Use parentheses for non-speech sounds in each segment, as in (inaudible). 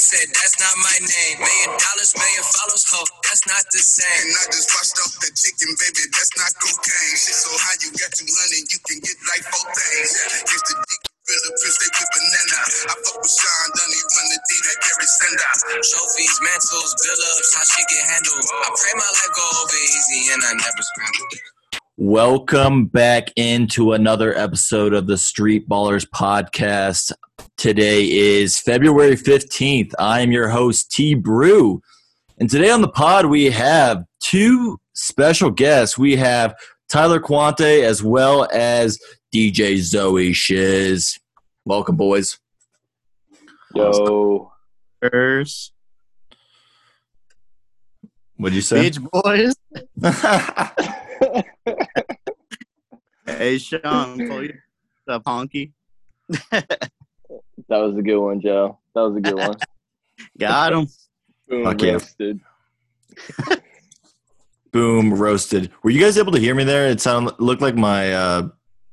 Everybody said that's not my name. Million dollars, million follows, ho. That's not the same. And I just washed up the chicken, baby. That's not cocaine. Shit so high, you got 200, you can get like four things. It's the dick. Really prince, they with banana. I fuck with Sean Dunny, run the D that Gary Sender. Trophies, mantles, build ups, how she get handled. I pray my leg go over easy and I never scramble. Welcome back into another episode of the Street Ballers podcast. Today is February 15th. I am your host, T Brew. And today on the pod, we have two special guests. We have Tyler Quante as well as DJ Zoe Shiz. Welcome, boys. Yo, First, What'd you say? Beach Boys. (laughs) Hey, Sean, pull your up, honky. (laughs) that was a good one, Joe. That was a good one. (laughs) Got him. Boom, Fuck yeah. roasted. (laughs) Boom, roasted. Were you guys able to hear me there? It sounded looked like my uh,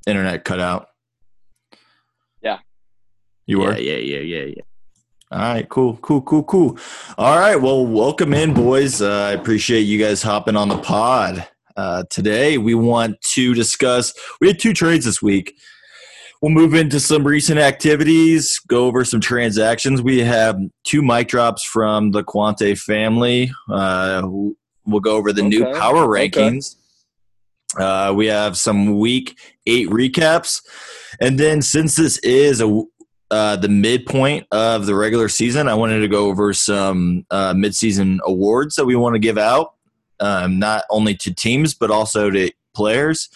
internet cut out. Yeah. You were? Yeah, yeah, yeah, yeah, yeah. All right, cool, cool, cool, cool. All right, well, welcome in, boys. Uh, I appreciate you guys hopping on the pod. Uh, today, we want to discuss. We had two trades this week. We'll move into some recent activities, go over some transactions. We have two mic drops from the Quante family. Uh, we'll go over the new Okay, power okay. rankings. Uh, we have some week eight recaps. And then, since this is a uh, the midpoint of the regular season, I wanted to go over some uh, midseason awards that we want to give out, um, not only to teams but also to players.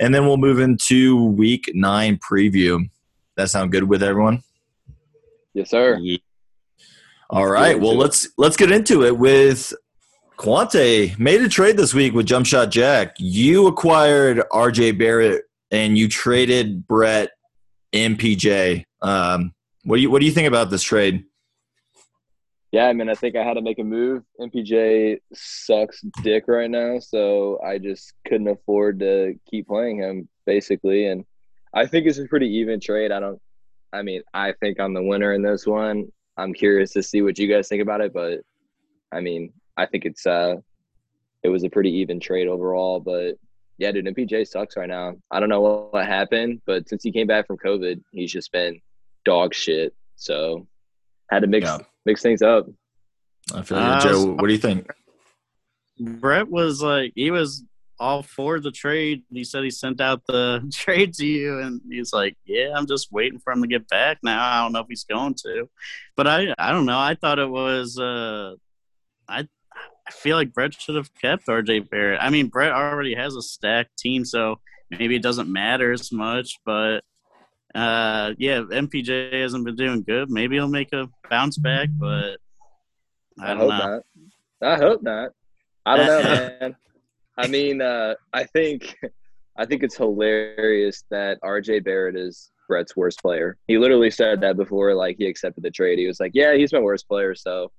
And then we'll move into week nine preview. That sound good with everyone? Yes, sir. Yeah. All Let's right. get Well, let's let's get into it with Quante made a trade this week with Jump Shot Jack. You acquired RJ Barrett and you traded Brett MPJ. Um, what do you what do you think about this trade? Yeah, I mean, I think I had to make a move. MPJ sucks dick right now, so I just couldn't afford to keep playing him, basically. And I think it's a pretty even trade. I don't, I mean, I think I'm the winner in this one. I'm curious to see what you guys think about it, but I mean, I think it's, uh, it was a pretty even trade overall. But yeah, dude, MPJ sucks right now. I don't know what, what happened, but since he came back from COVID, he's just been dog shit. So had to mix Yeah. Mix things up. I feel like Uh, Joe. What do you think? Brett was like, he was all for the trade. He said he sent out the (laughs) trade to you, and he's like, "Yeah, I'm just waiting for him to get back now. I don't know if he's going to, but I, I don't know. I thought it was, uh, I, I feel like Brett should have kept RJ Barrett. I mean, Brett already has a stacked team, so maybe it doesn't matter as much. But, uh, yeah, MPJ hasn't been doing good. Maybe he'll make a bounce back, but I, I, don't hope know. not. I hope not. I don't know, man. I mean, uh, I think (laughs) I think it's hilarious that RJ Barrett is Brett's worst player. He literally said that before, like he accepted the trade. He was like, "Yeah, he's my worst player, so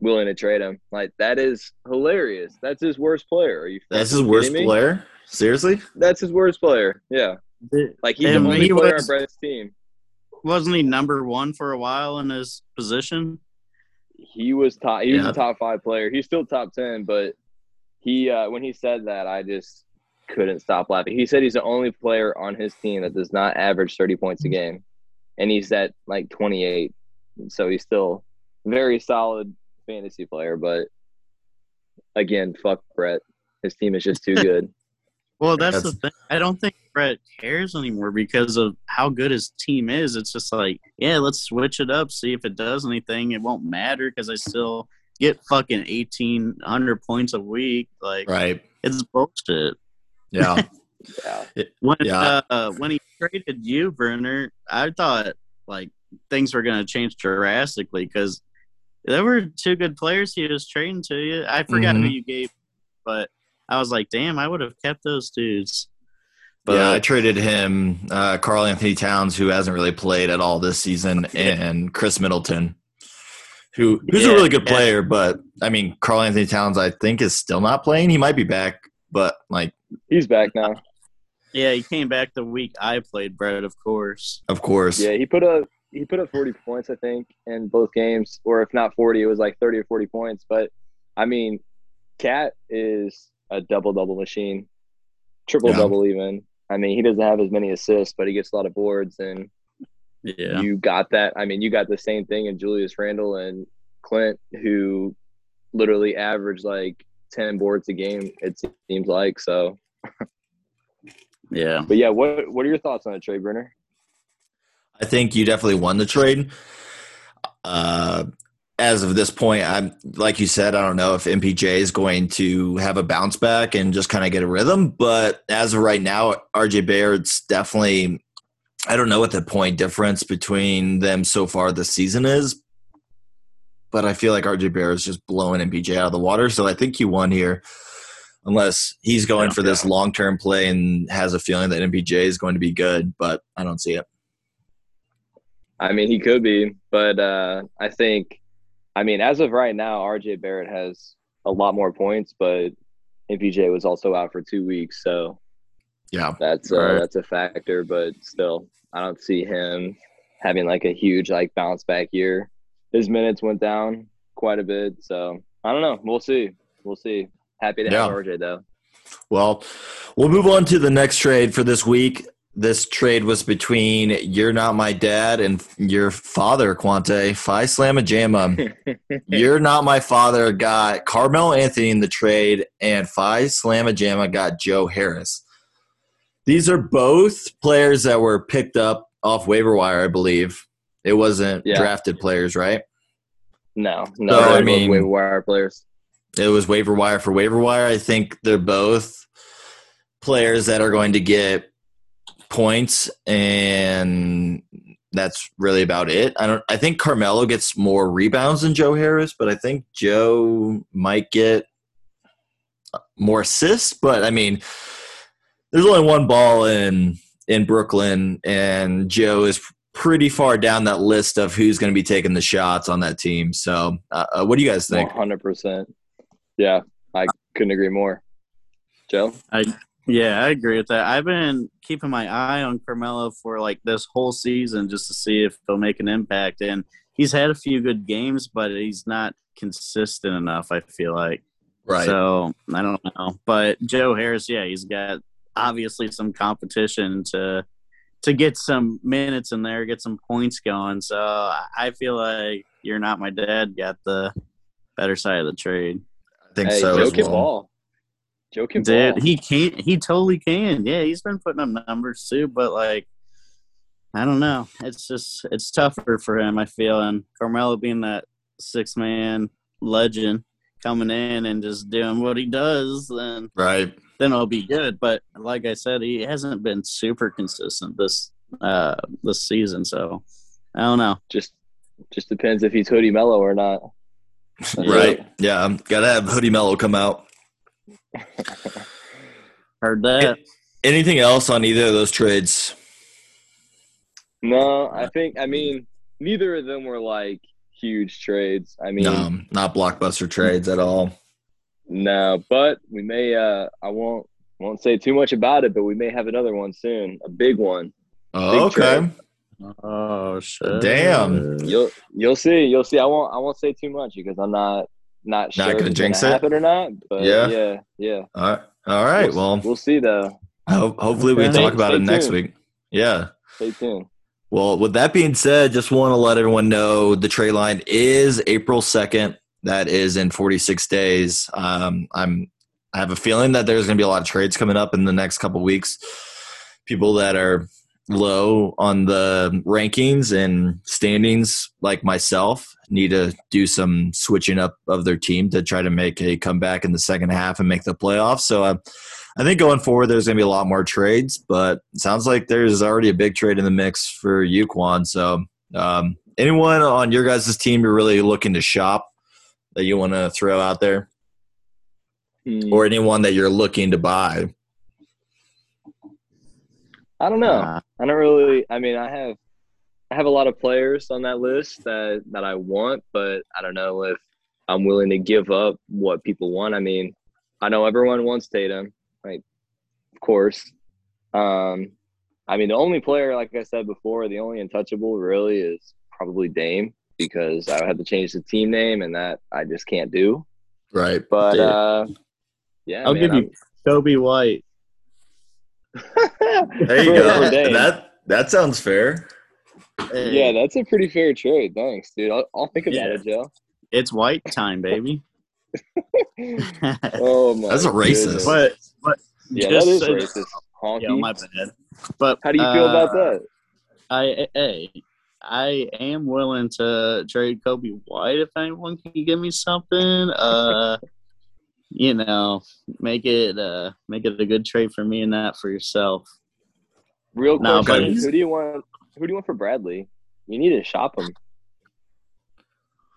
willing to trade him." Like that is hilarious. That's his worst player. Are you? That's his worst me? player. Seriously? That's his worst player. Yeah, like he's the only he player was- on Brett's team. Wasn't he number one for a while in his position? he was top he was a top five player. He's still top 10 but he uh when he said that i just couldn't stop laughing. He said he's the only player on his team that does not average 30 points a game and he's at like 28 so he's still very solid fantasy player but again fuck brett. His team is just too (laughs) good Well, that's, That's- the thing. I don't think Brett cares anymore because of how good his team is. It's just like, yeah, let's switch it up, see if it does anything. It won't matter because I still get fucking eighteen hundred points a week. Like, Right. it's bullshit. Yeah. (laughs) yeah When Yeah. uh, when he traded you, Brenner, I thought like things were going to change drastically because there were two good players he was trading to you. I forgot who Mhm. you gave, but I was like, damn, I would have kept those dudes. But, yeah, I traded him, uh, Karl-Anthony Towns, who hasn't really played at all this season, (laughs) and Khris Middleton, who who's a really good yeah. player, but I mean, Karl-Anthony Towns, I think, is still not playing. He might be back, but like, he's back now yeah, he came back the week I played Brett, of course. of course, yeah he put up he put up 40 points, I think, in both games, or if not 40, it was like 30 or 40 points. But I mean, Cat is a double double machine, triple double even. I mean, he doesn't have as many assists, but he gets a lot of boards, and Yeah. you got that. I mean, you got the same thing in Julius Randle and Clint, who literally average like 10 boards a game, it seems like. So, Yeah. but yeah, what what are your thoughts on it, trade, Brenner? I think you definitely won the trade. Uh, as of this point, I'm like you said, I don't know if MPJ is going to have a bounce back and just kind of get a rhythm. But as of right now, RJ Barrett's definitely. I don't know what the point difference between them so far this season is, but I feel like RJ Barrett is just blowing MPJ out of the water. So I think he won here, unless he's going for this long term play and has a feeling that MPJ is going to be good. But I don't see it. I mean, he could be, but uh, I think, I mean, as of right now, RJ Barrett has a lot more points, but MPJ was also out for two weeks, so Yeah. that's uh, Right. that's a factor. But still, I don't see him having like a huge like bounce back year. His minutes went down quite a bit, so I don't know. We'll see. We'll see. Happy to have Yeah. RJ though. Well, we'll move on to the next trade for this week. This trade was between You're Not My Dad and your father, Quante. Phi Slamma Jamma. Um, (laughs) You're Not My Father got Carmelo Anthony in the trade, and Phi Slamma Jamma got Joe Harris. These are both players that were picked up off waiver wire, I believe. It wasn't Yeah. drafted players, right? No, no, So, I mean- waiver wire players. It was waiver wire for waiver wire. I think they're both players that are going to get points, and that's really about it. I don't. I think Carmelo gets more rebounds than Joe Harris, but I think Joe might get more assists. But I mean, there's only one ball in in Brooklyn, and Joe is pretty far down that list of who's going to be taking the shots on that team. So, uh, uh, what do you guys think? One hundred percent. Yeah, I couldn't agree more. Joe. Yeah, I agree with that. I've been keeping my eye on Carmelo for like this whole season just to see if he'll make an impact. And he's had a few good games, but he's not consistent enough, I feel like. Right. So I don't know. But Joe Harris, yeah, he's got obviously some competition to to get some minutes in there, get some points going. So I feel like you're not my dad got the better side of the trade. I think hey, so Joe as can well. ball. Joe can Dude, ball. he can't. he totally can. Yeah, he's been putting up numbers too, but like I don't know. It's just it's tougher for him, I feel. And Carmelo being that six man legend coming in and just doing what he does, then Right. then it'll be good. But like I said, he hasn't been super consistent this uh this season, so I don't know. just just depends if he's hoodie Melo or not. (laughs) Right. Yeah. I'm gotta have Hoodie Melo come out. (laughs) Heard that. Anything else on either of those trades? No, I think I mean neither of them were like huge trades. I mean, no, not blockbuster trades at all. no, but we may. uh I won't won't say too much about it, but we may have another one soon, a big one. Oh, Big okay. trade. Oh shit. Damn. You'll you'll see, you'll see. I won't I won't say too much because I'm not not Not sure gonna if it's jinx gonna it? happen or not. But Yeah. yeah, yeah. All right. All right. We'll, Well, we'll see though. ho- hopefully we can talk about Stay it next tuned. week. Yeah. Stay tuned. Well, with that being said, just want to let everyone know the trade line is April 2nd. That is in 46 days. Um, I'm I have a feeling that there's going to be a lot of trades coming up in the next couple weeks. People that are low on the rankings and standings, like myself, need to do some switching up of their team to try to make a comeback in the second half and make the playoffs. So uh, I think going forward, there's going to be a lot more trades, but it sounds like there's already a big trade in the mix for you, Quan. So um, anyone on your guys' team you're really looking to shop that you want to throw out there? Hmm. or anyone that you're looking to buy. I don't know. I don't really. I mean, I have I have a lot of players on that list that that I want, but I don't know if I'm willing to give up what people want. I mean, I know everyone wants Tatum, like of course. Um, I mean, the only player, like I said before, the only untouchable really is probably Dame because I had to change the team name, and that I just can't do. Right. But Dude. uh, yeah, I'll man, give you Coby White. I'm- (laughs) (laughs) There you go. for Dame. That that sounds fair. Yeah, that's a pretty fair trade. Thanks, dude. I'll, I'll think about Yeah. it, Joe. it's white time, baby. (laughs) Oh (laughs) my. That's racist. but but yeah, that is so- racist. Honky. Yeah, my bad. But How do you feel about uh, that? I hey, I am willing to trade Coby White if anyone can give me something. Uh, (laughs) you know, make it uh make it a good trade for me and not for yourself. Real no, Who do you want? Who do you want for Bradley? You need to shop him.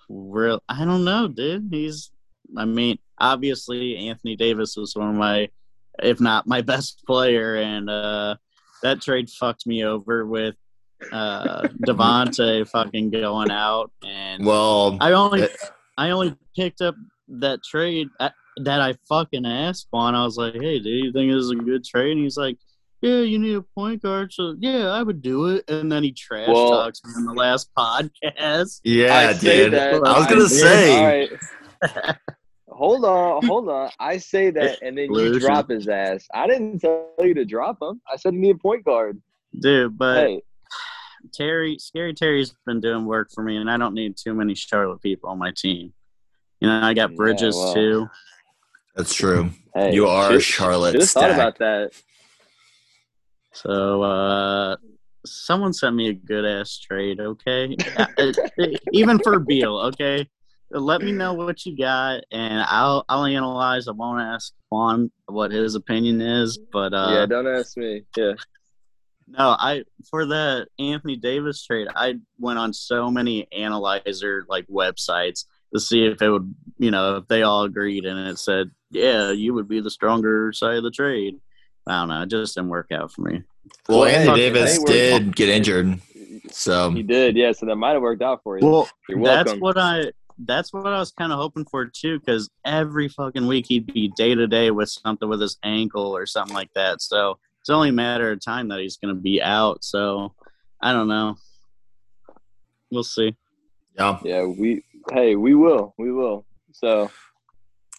Real, I don't know, dude. He's, I mean, obviously Anthony Davis was one of my, if not my (laughs) best player, and uh that trade fucked me over with uh (laughs) Devonte fucking going out and Well, I only it- I only picked up that trade uh, that I fucking asked on. I was like, "Hey, do you think this is a good trade?" And he's like, "Yeah, you need a point guard, so yeah, I would do it." And then he trash Well- talks me in the last (laughs) podcast. yeah, I say dude. that- I was gonna did. say. All right. (laughs) hold on, hold on. I say that, and then you drop his ass. I didn't tell you to drop him. I said me a point guard. Dude, but hey, Terry, scary Terry's been doing work for me, and I don't need too many Charlotte people on my team. You know, I got Yeah, Bridges well, too. That's true. hey, You are should- Charlotte Should have thought about that. So, uh, someone sent me a good ass trade, okay? (laughs) Uh, even for Beal, okay? Let me know what you got, and I'll I'll analyze. I won't ask Juan what his opinion is, but uh, yeah, don't ask me. Yeah, no, I for the Anthony Davis trade, I went on so many analyzer like websites to see if it would, you know, if they all agreed, and it said, yeah, you would be the stronger side of the trade. I don't know, it just didn't work out for me. Well, Well, Anthony Davis did get injured, so he did. Yeah, so that might have worked out for you. Well, You're that's what I that's what I was kind of hoping for too, because every fucking week he'd be day to day with something with his ankle or something like that. So it's only a matter of time that he's going to be out. So I don't know. We'll see. yeah. yeah, we. Hey, we will. We will. So,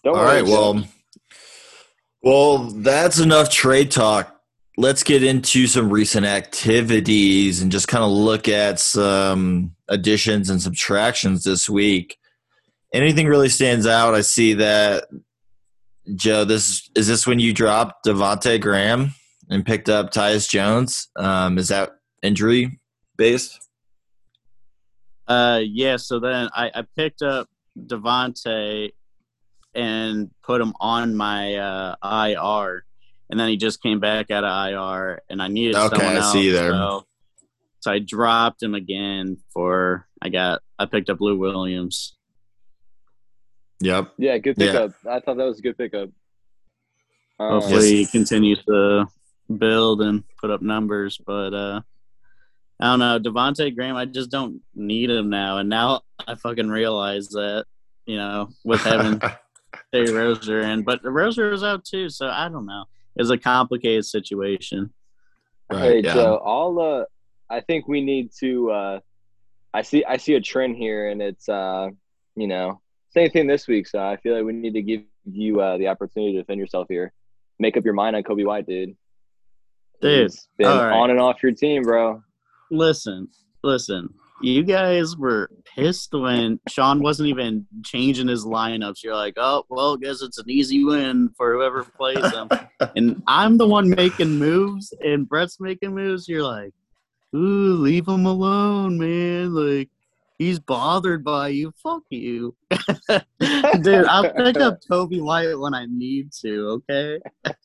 don't All worry. right. Joe. Well, well, that's enough trade talk. Let's get into some recent activities and just kind of look at some additions and subtractions this week. Anything really stands out? I see that Joe. This is this when you dropped Devonte Graham and picked up Tyus Jones. Um, is that injury based? Uh, yeah. So then I, I picked up Devonte and put him on my uh, IR, and then he just came back out of IR, and I needed Okay, someone I else. see there. So, so I dropped him again for I got I picked up Lou Williams. Yep. yeah, good Yeah. pickup. I thought that was a good pickup. Um, Hopefully he continues to build and put up numbers, but uh I don't know, Devonte Graham, I just don't need him now. And now I fucking realize that, you know, with having (laughs) Terry Rozier in, but Rozier is out too, so I don't know. It's a complicated situation. hey Right, yeah. Joe, I'll uh I think we need to uh I see I see a trend here and it's uh you know, same thing this week, so I feel like we need to give you uh the opportunity to defend yourself here. Make up your mind on Coby White, dude. Dude, He's been all right. on and off your team, bro. Listen, listen. You guys were pissed when Sean wasn't even changing his lineups. You're like, oh, well, guess it's an easy win for whoever plays them. (laughs) and I'm the one making moves, and Brett's making moves. You're like, ooh, leave him alone, man. Like, he's bothered by you. Fuck you. (laughs) Dude, I'll pick up (laughs) Coby White when I need to, okay?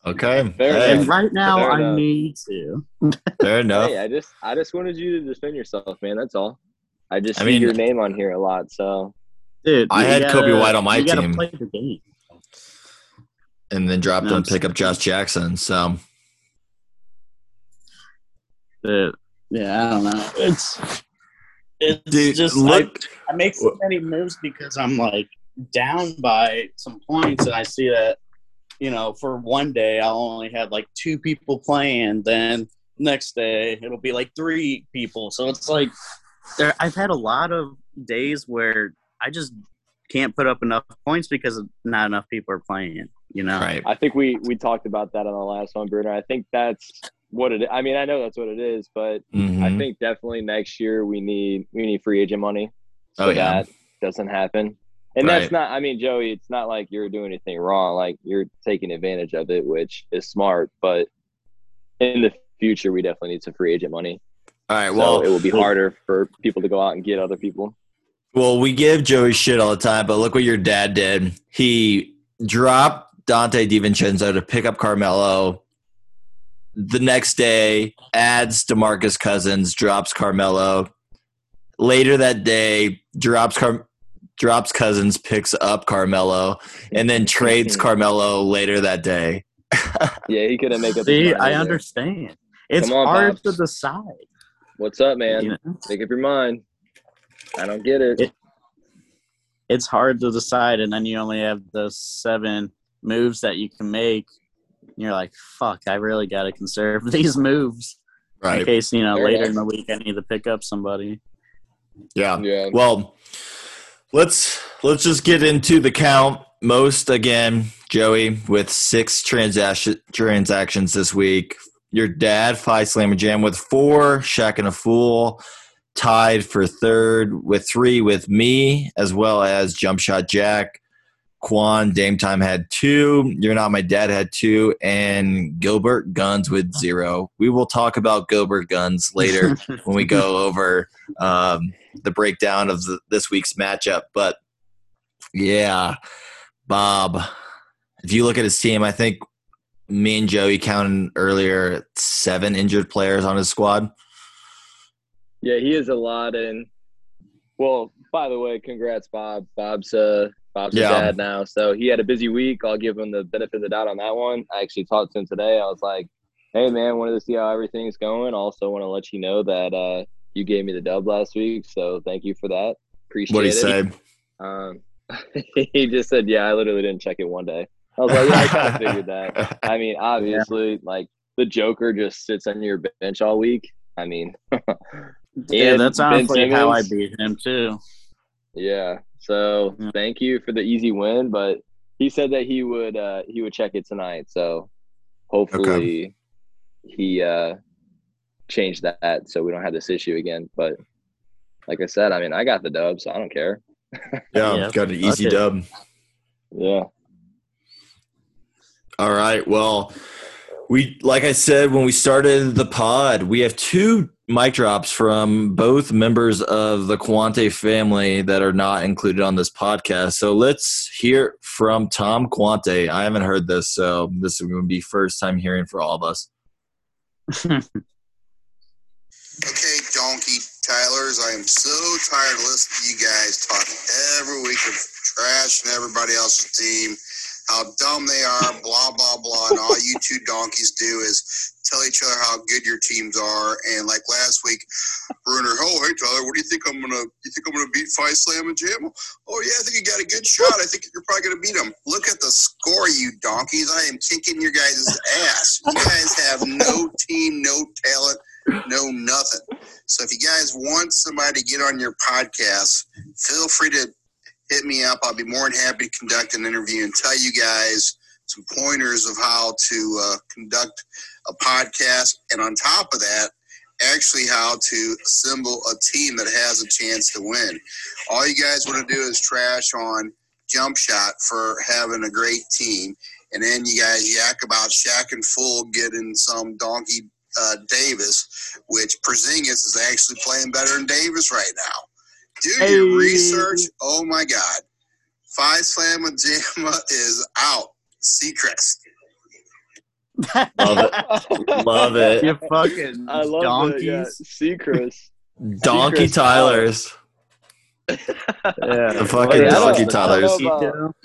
Okay. Fair Hey, And right now, Fair I enough. need to. (laughs) fair enough. Hey, I just I just wanted you to defend yourself, man. That's all. I just I see mean- your name on here a lot, so Dude, I had Kobe gotta- White on my team. play the game. and then dropped No, him, pick up Josh Jackson. So Dude, yeah, I don't know. It's it's Dude, just look- I, I make so many moves because I'm like down by some points, and I see that you know for one day I'll only have like two people playing. Then next day it'll be like three people. So it's like there. I've had a lot of days where I just can't put up enough points because not enough people are playing. You know, Right. I think we we talked about that on the last one, Bruno. I think that's what it. I mean, I know that's what it is, but I Mhm. think definitely next year we need we need free agent money so Oh, yeah. that doesn't happen. And Right. that's not. I mean, Joey, it's not like you're doing anything wrong. Like you're taking advantage of it, which is smart. But in the future, we definitely need some free agent money. All right. So Well, it will be harder for people to go out and get other people. Well, we give Joey shit all the time, but look what your dad did. He dropped Donte DiVincenzo to pick up Carmelo. The next day, adds Demarcus Cousins, drops Carmelo. Later that day, drops Car- drops Cousins, picks up Carmelo, and then trades (laughs) Carmelo later that day. (laughs) Yeah, he couldn't make up. his see, I either. understand. It's Come on, hard Pops. to decide. What's up, man? you know? Make up your mind. I don't get it. It- It's hard to decide, and then you only have the seven moves that you can make. And you're like, "Fuck! I really got to conserve (laughs) these moves in case you know Fair later enough. in the week I need to pick up somebody." Yeah. yeah. Well, let's let's just get into the count. Most again, Joey with six transaction transactions this week. Your dad, Five Slammer Jam with four. Shaq and a Fool tied for third with three with me, as well as Jump Shot Jack. Quan Dame Time had two. You're not my dad had two, and Gilbert Guns with zero. We will talk about Gilbert Guns later when we go (laughs) over um, the breakdown of the, this week's matchup. But yeah, Bob, if you look at his team, I think me and Joey counted earlier seven injured players on his squad. Yeah, he is a lot. And well, by the way, congrats, Bob. Bob's uh Bob's Yeah. dad now, so he had a busy week. I'll give him the benefit of the doubt on that one. I actually talked to him today. I was like, "Hey, man, wanted to see how everything's going. Also, want to let you know that uh you gave me the dub last week, so thank you for that. Appreciate it. What do you it." say? Um, (laughs) he just said, "Yeah, I literally didn't check it one day." I was like, "Yeah, I kind of figured that." (laughs) I mean, obviously, like the Joker just sits on your bench all week. I mean, Yeah, that's honestly how I beat him too. Yeah. So Yeah. thank you for the easy win, but he said that he would uh he would check it tonight. So hopefully he uh changed that so we don't have this issue again. But like I said, I mean I got the dub, so I don't care. Yeah, Yeah, got an easy okay. dub. Yeah. All right. Well, we like I said when we started the pod, we have two mic drops from both members of the Quante family that are not included on this podcast. So let's hear from Tom Quante. I haven't heard this, so this is going to be first time hearing for all of us. Okay, donkey Tylers, I am so tired of listening to you guys talking every week of trash and everybody else's team, how dumb they are, blah blah blah, and all you two donkeys do is tell each other how good your teams are. And like last week, Bruner, oh hey Tyler, what do you think I'm gonna? You think I'm gonna beat Five Slam and Jam? Oh yeah, I think you got a good shot. I think you're probably gonna beat him. Look at the score, you donkeys! I am kicking your guys' ass. You guys have no team, no talent, no nothing. So if you guys want somebody to get on your podcast, feel free to hit me up. I'll be more than happy to conduct an interview and tell you guys some pointers of how to uh, conduct a podcast. And on top of that, actually how to assemble a team that has a chance to win. All you guys want to do is trash on Jump Shot for having a great team. And then you guys yak about Shaq and Full getting some donkey uh, Davis, which Porzingis is actually playing better than Davis right now. Do your research. Oh my God. Five Slamma Jamma is out. Seacrest. Love it. Love it. You fucking I love donkeys. that. Yeah. See, Chris. (laughs) Donkey Secrets Tylers. (laughs) Yeah. The fucking Well, I don't- donkey I don't Tylers. about-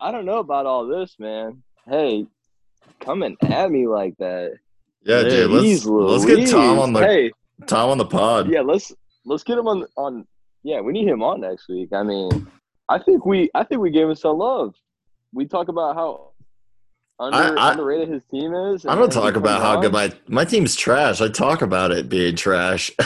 I don't know about all this, man. Hey, coming at me like that. Yeah, dude. Let's Jeez let's get Tom on the Hey, Tom on the pod. yeah, let's let's get him on on. Yeah, we need him on next week. I mean, I think we I think we gave him some love. We talk about how under, I- I- underrated his team is. I don't talk about how on? good my my team's trash. I talk about it being trash. (laughs)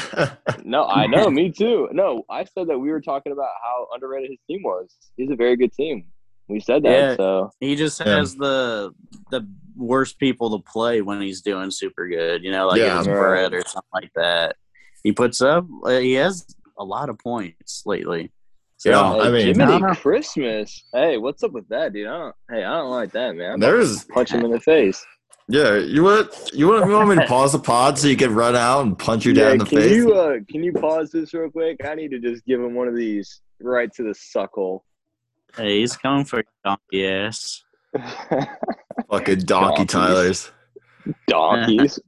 No, I know, me too. No, I said that we were talking about how underrated his team was. He's a very good team. We said that, Yeah. so He just Yeah. has the the worst people to play when he's doing super good. You know, like Yeah. it's Right. Brett or something like that. He puts up. uh, He has a lot of points lately. So, Yeah. Hey, I mean- Jiminy I don't know. Christmas. Hey, what's up with that, dude? I don't, hey, I don't like that, man. I'm There's punch him in the face. yeah. You want you want, you want me to pause the pod so you can run out and punch you down in the can face? you uh, can you pause this real quick? I need to just give him one of these right to the suckle. hey, he's coming for your donkey ass. (laughs) Fucking donkey Donkeys. Tylers. Donkeys.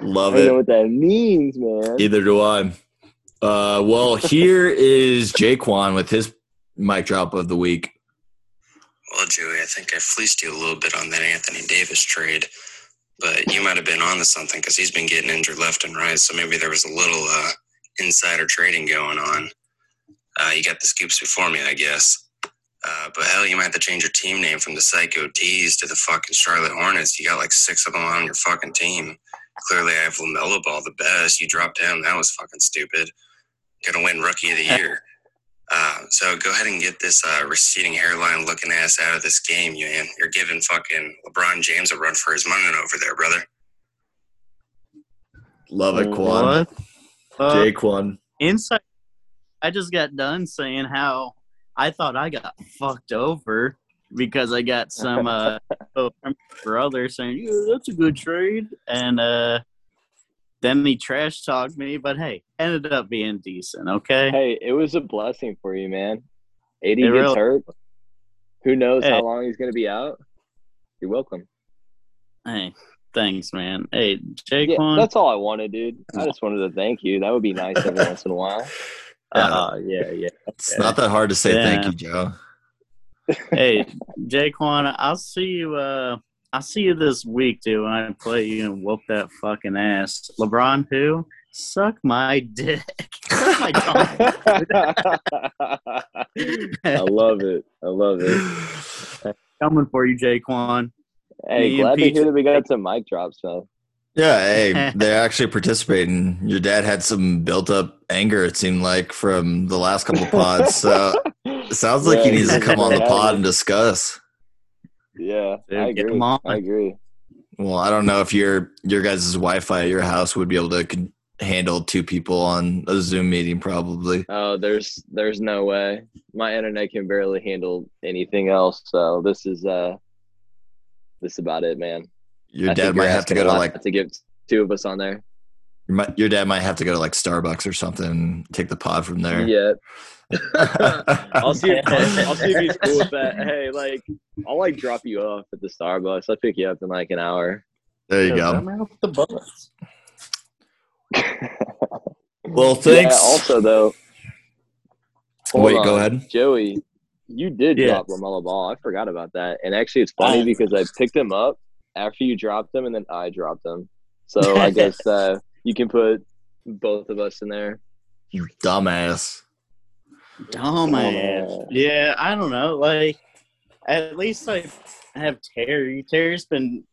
Love it. I know what that means, man. Either do I. Uh, well, here is Jaquan with his mic drop of the week. Well, Joey, I think I fleeced you a little bit on that Anthony Davis trade, but you might have been on onto something because he's been getting injured left and right. So maybe there was a little uh, insider trading going on. Uh, you got the scoops before me, I guess. Uh, but hell, you might have to change your team name from the Psycho Tees to the fucking Charlotte Hornets. You got like six of them on your fucking team. Clearly, I have LaMelo Ball the best. You dropped him. That was fucking stupid. Gonna win Rookie of the Year. (laughs) Uh, so go ahead and get this uh, receding hairline looking ass out of this game, you man. You're giving fucking LeBron James a run for his money over there, brother. Love it, Quan. What? Uh, Jaquan. inside i just got done saying how i thought i got fucked over because i got some uh (laughs) oh, from my brother saying yeah that's a good trade and uh then he trash talked me but hey ended up being decent okay Hey, it was a blessing for you, man. AD It gets really- hurt. Who knows Hey. how long he's going to be out? You're welcome. hey thanks man hey Yeah, Jaquan, that's all I wanted, dude. I just wanted to thank you. That would be nice every once in a while. (laughs) uh, yeah yeah It's not that hard to say thank you, Joe. hey Jaquan, i'll see you uh i'll see you this week dude when i play you and whoop that fucking ass lebron who suck my dick (laughs) Suck my dong. (laughs) I love it. I love it. coming for you Jaquan. Hey, Me and glad to hear that we got some mic drops, though. Yeah, hey, (laughs) they're actually participating. Your dad had some built up anger, it seemed like, from the last couple of pods. So sounds like he Yeah, needs to come on the pod and discuss. Yeah, Dude, I get agree. 'em on. I agree. Well, I don't know if your your guys' Wi-Fi at your house would be able to con- handle two people on a Zoom meeting, probably. Oh, there's there's no way. My internet can barely handle anything else. So this is uh, this is about it, man. Your I dad think might have to go to like to get two of us on there. Your your dad might have to go to like Starbucks or something. and Take the pod from there. Yeah, (laughs) I'll see. If, I'll, I'll see if he's cool with that. Hey, like I'll like drop you off at the Starbucks. I'll pick you up in like an hour. there you Yeah, go. come out with the bus. (laughs) Well, thanks. Yeah, also though. hold Wait, go ahead. Joey. You did Yes. drop LaMelo Ball. I forgot about that. And actually, it's funny I- because I picked him up after you dropped him, and then I dropped him. So (laughs) I guess uh, you can put both of us in there. You dumbass. Dumbass. Yeah, I don't know. Like, at least I have Terry. Terry's been,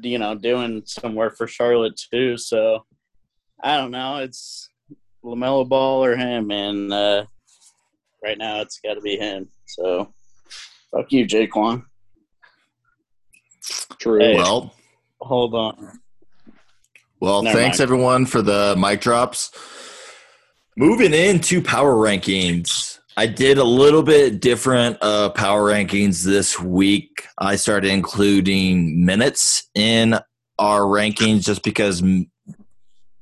you know, doing some work for Charlotte too. So I don't know. It's LaMelo Ball or him, and uh, right now it's got to be him. So fuck you, Jaquan. True. Hey. Well, Hold on. Well, Never thanks mind. everyone for the mic drops. Moving into power rankings. I did a little bit different uh, power rankings this week. I started including minutes in our rankings just because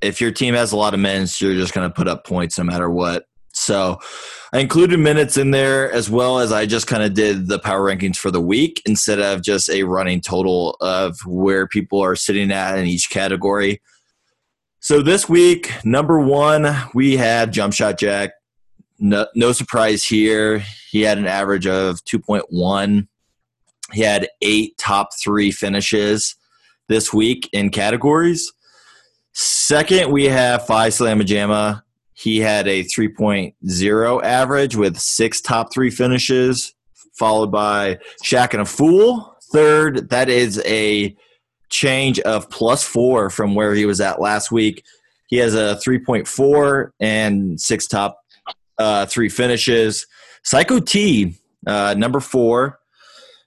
if your team has a lot of minutes, you're just going to put up points no matter what. So I included minutes in there as well as I just kind of did the power rankings for the week instead of just a running total of where people are sitting at in each category. So this week, number one, we have Jump Shot Jack. No, no surprise here. He had an average of 2.1. He had eight top three finishes this week in categories. Second, we have Five Slamma Jamma. He had a 3.0 average with six top three finishes, followed by Shaq and a Fool. third. That is a change of plus four from where he was at last week. He has a 3.4 and six top uh, three finishes. Psycho T, uh, number four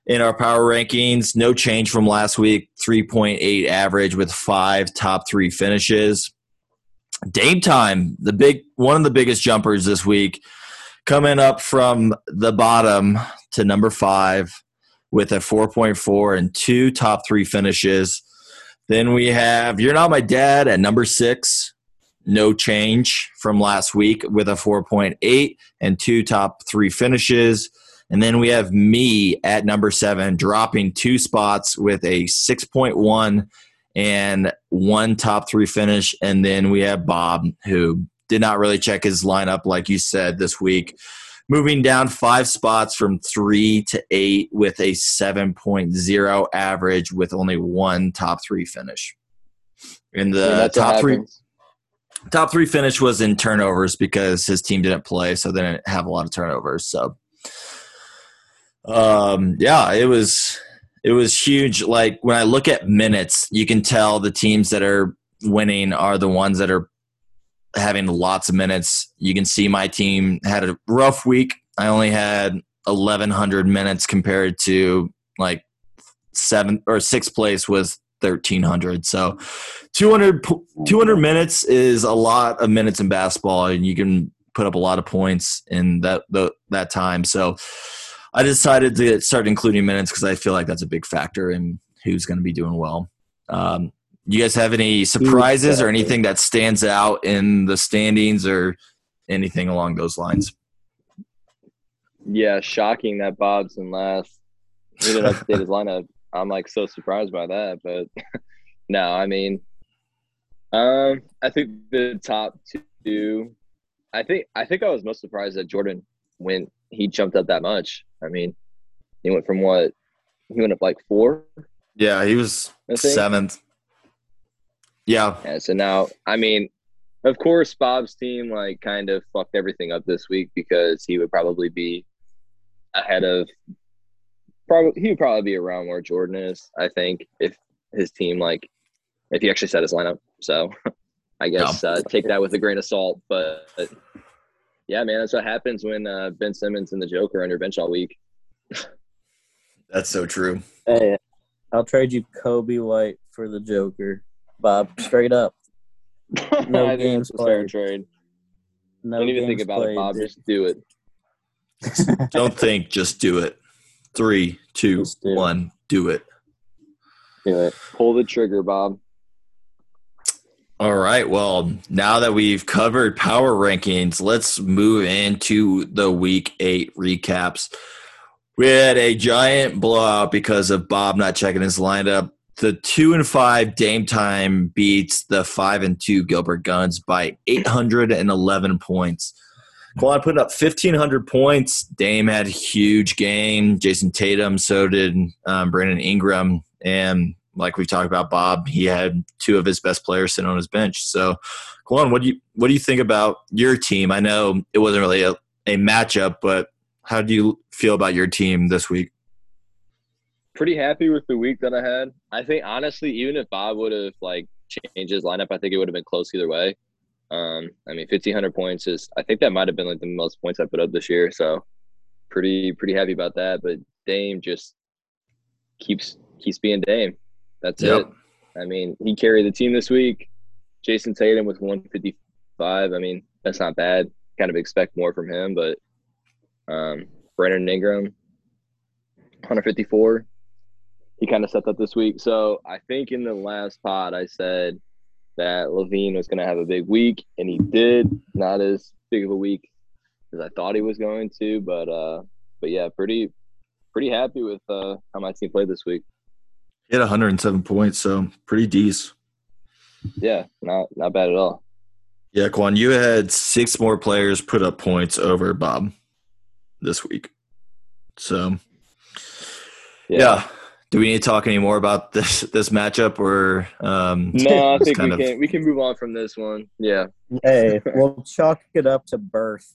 in our power rankings. No change from last week. 3.8 average with five top three finishes. Dame time, the big one of the biggest jumpers this week, coming up from the bottom to number five with a 4.4 and two top three finishes. Then we have You're Not My Dad at number six. No change from last week with a 4.8 and two top three finishes. And then we have me at number seven, dropping two spots with a 6.1 and one top three finish. And then we have Bob, who did not really check his lineup, like you said, this week. Moving down five spots from three to eight with a 7.0 average with only one top three finish. In the top three, top three finish was in turnovers because his team didn't play, so they didn't have a lot of turnovers. So, um, yeah, it was it was huge. Like when I look at minutes, you can tell the teams that are winning are the ones that are having lots of minutes. You can see my team had a rough week. I only had 1100 minutes compared to like seven or sixth place was 1300. So 200 200 minutes is a lot of minutes in basketball and you can put up a lot of points in that the, that time. So I decided to start including minutes because I feel like that's a big factor in who's going to be doing well. Um, you guys have any surprises or anything that stands out in the standings or anything along those lines? Yeah, shocking that Bob's in last. He didn't update his lineup. I'm like so surprised by that, but (laughs) no, I mean, um, I think the top two. I think I think I was most surprised that Jordan went. He jumped up that much. I mean, he went from what? He went up like four. Yeah, he was seventh. Yeah, Yeah, so now, I mean, of course, Bob's team like kind of fucked everything up this week because he would probably be ahead of. Probably he would probably be around where Jordan is. I think if his team like if he actually set his lineup. So (laughs) I guess uh, take that with a grain of salt. But yeah, man, that's what happens when uh, Ben Simmons and the Joker are on your bench all week. that's so true. Hey, I'll trade you Coby White for the Joker, Bob. Straight up. (laughs) No games it's fair played. trade. No Don't even think about played, it, Bob. dude. Just do it. (laughs) Don't think, just do it. Three, two, Just do it. do it. Do it. Pull the trigger, Bob. All right. Well, now that we've covered power rankings, let's move into the week eight recaps. We had a giant blowout because of Bob not checking his lineup. The two and five Dame Time beats the five and two Gilbert Guns by 811 points. Quad put up 1,500 points. Dame had a huge game. Jayson Tatum, so did um, Brandon Ingram. And like we've talked about, Bob, he had two of his best players sitting on his bench. So, Quan, what do you what do you think about your team? I know it wasn't really a, a matchup, but how do you feel about your team this week? Pretty happy with the week that I had. I think honestly, even if Bob would have like changed his lineup, I think it would have been close either way. Um, I mean, fifteen hundred points is I think that might have been like the most points I put up this year. So pretty pretty happy about that. But Dame just keeps keeps being Dame. That's Yep. it. I mean, he carried the team this week. Jayson Tatum with one fifty five. I mean, that's not bad. Kind of expect more from him, but um, Brandon Ingram, 154 he kind of set that this week. So I think in the last pod I said that LaVine was going to have a big week, and he did. Not as big of a week as I thought he was going to, but uh, but yeah, pretty pretty happy with uh, how my team played this week. He had 107 points, so pretty decent. Yeah, not not bad at all. Yeah, Quan, you had six more players put up points over Bob this week. So yeah. Do we need to talk any more about this this matchup or um (laughs) No, I just think we of- can we can move on from this one. Yeah, Hey, (laughs) we'll chalk it up to birth.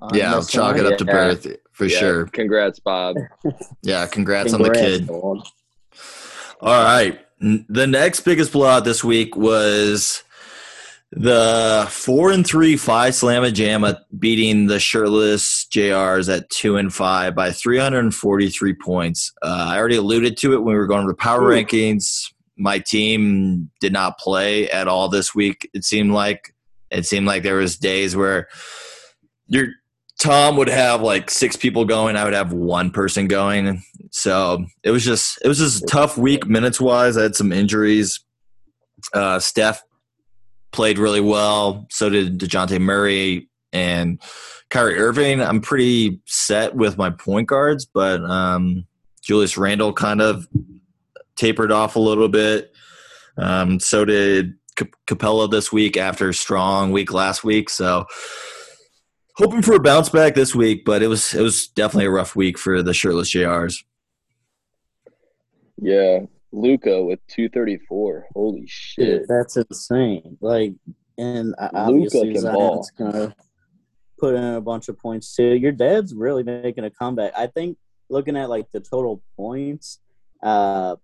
on yeah, I'll chalk one. it up to Yeah. birth for Yeah. sure. Congrats, Bob. (laughs) Yeah, congrats, on the kid. Dawn. All right. The next biggest blowout this week was the four and three Phi Slamma Jamma beating the shirtless JRs at two and five by 343 points. Uh, I already alluded to it when we were going to the power Ooh. rankings. My team did not play at all this week. It seemed like it seemed like there was days where your Tom would have like six people going. I would have one person going. So it was just it was just a tough week minutes wise. I had some injuries. Uh, Steph played really well. So did Dejounte Murray and Kyrie Irving. I'm pretty set with my point guards, but um, Julius Randle kind of tapered off a little bit. Um, so did Cap- Capela this week after strong week last week. So hoping for a bounce back this week, but it was it was definitely a rough week for the shirtless JRs. Yeah, Luka with 234. Holy shit. Dude, that's insane. Like, and obviously Zion's gonna put in a bunch of points too. Your dad's really making a comeback. I think looking at like the total points, uh,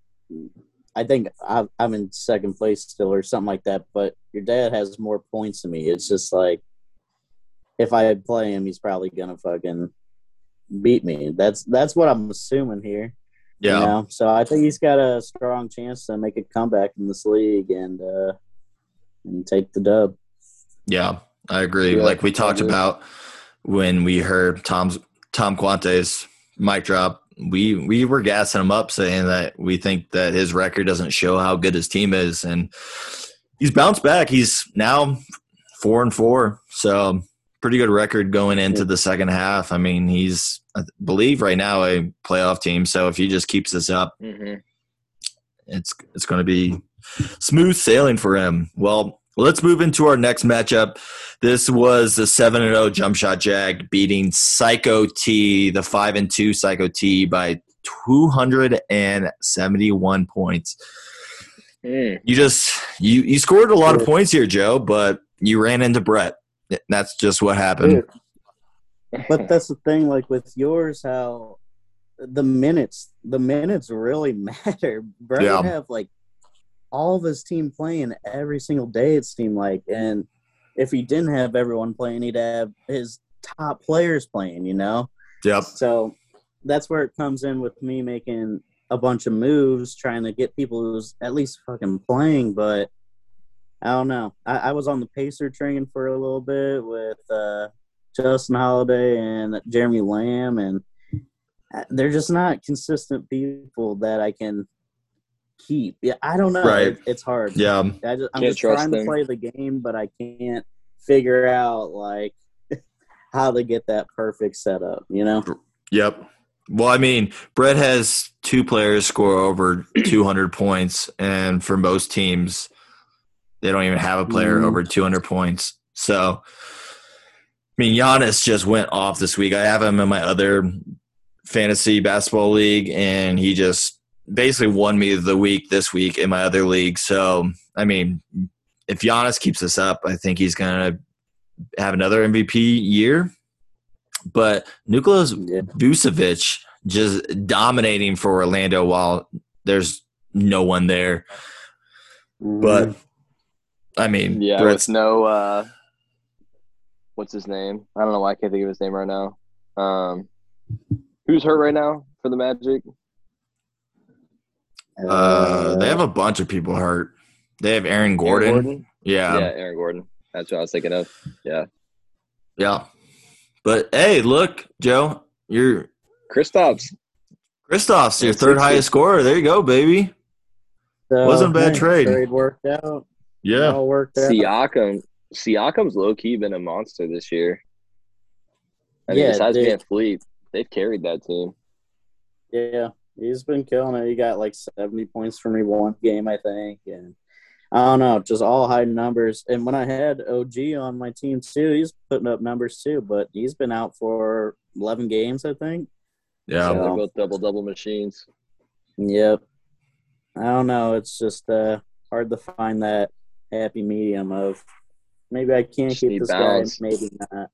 I think I- I'm in second place still or something like that. But your dad has more points than me. It's just like if I play him, he's probably gonna fucking beat me. That's that's what I'm assuming here. Yeah. You know? So I think he's got a strong chance to make a comeback in this league and uh, and take the dub. Yeah, I agree. Yeah, like we talked about when we heard Tom's Tom Quante's mic drop, we we were gassing him up, saying that we think that his record doesn't show how good his team is, and he's bounced back. He's now four and four, so pretty good record going into the second half. I mean, he's I believe right now a playoff team. So if he just keeps this up, hmm it's it's going to be smooth sailing for him. Well, let's move into our next matchup. This was the seven and zero jump shot jag beating Psycho T, the five and two Psycho T by two hundred and seventy one points. Mm. You just you you scored a lot of points here, Joe, but you ran into Brett. That's just what happened. But that's the thing, like with yours, how the minutes, the minutes really (laughs) matter. Brett Yeah. have like all of his team playing every single day. It seemed like, and if he didn't have everyone playing, he'd have his top players playing. You know. Yep. So that's where it comes in with me making a bunch of moves, trying to get people who's at least fucking playing. But I don't know. I, I was on the Pacer train for a little bit with uh, Justin Holiday and Jeremy Lamb, and uh, they're just not consistent people that I can keep. Yeah, I don't know. Right. It, it's hard. Yeah. I just, I'm Can't just trying them. to play the game, but I can't figure out like (laughs) how to get that perfect setup. You know? Yep. Well, I mean, Brett has two players score over (clears throat) 200 points, and for most teams, they don't even have a player Mhm. over 200 points. So, I mean, Giannis just went off this week. I have him in my other fantasy basketball league, and he just basically won me the week this week in my other league. So, I mean, if Giannis keeps this up, I think he's going to have another MVP year. But Nikolas Yeah. Vucevic just dominating for Orlando while there's no one there. But I mean, Yeah, Brett's no uh what's his name? I don't know why I can't think of his name right now. Um who's hurt right now for the Magic? uh, they have a bunch of people hurt. They have Aaron Gordon. Aaron Gordon? Yeah, yeah, yeah, Aaron Gordon. That's what I was thinking of. Yeah. Yeah. But hey, look, Joe, you're Kristaps. Kristaps, your third highest scorer. There you go, baby. So, Wasn't a bad trade. Trade worked out. Yeah. All worked out. Siakam. Siakam's low key been a monster this year. I mean, Yeah, besides dude. Van Fleet, they've carried that team. Yeah, he's been killing it. He got like 70 points for me one game, I think. And I don't know, just all high numbers. And when I had OG on my team too, he's putting up numbers too, but he's been out for 11 games, I think. Yeah, So- They're both double double machines. Yep. I don't know. It's just uh, hard to find that happy medium of maybe I can Just get need this balance. guy, maybe not,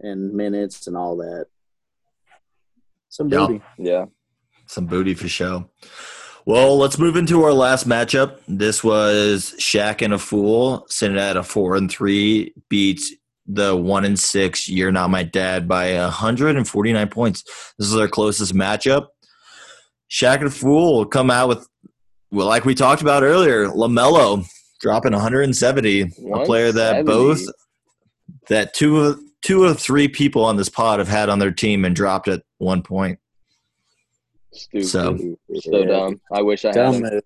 and minutes and all that. Some booty. Yeah. some booty for show. Well, let's move into our last matchup. This was Shaq and a Fool, sitting at a four and three, beats the one and six. You're not my dad by 149 points. This is our closest matchup. Shaq and Fool will come out with, well, like we talked about earlier, LaMelo dropping 170, a player that both that two of two of three people on this pod have had on their team and dropped at one point. Stupid. So- So, Yeah. dumb. I wish I had Dumb him.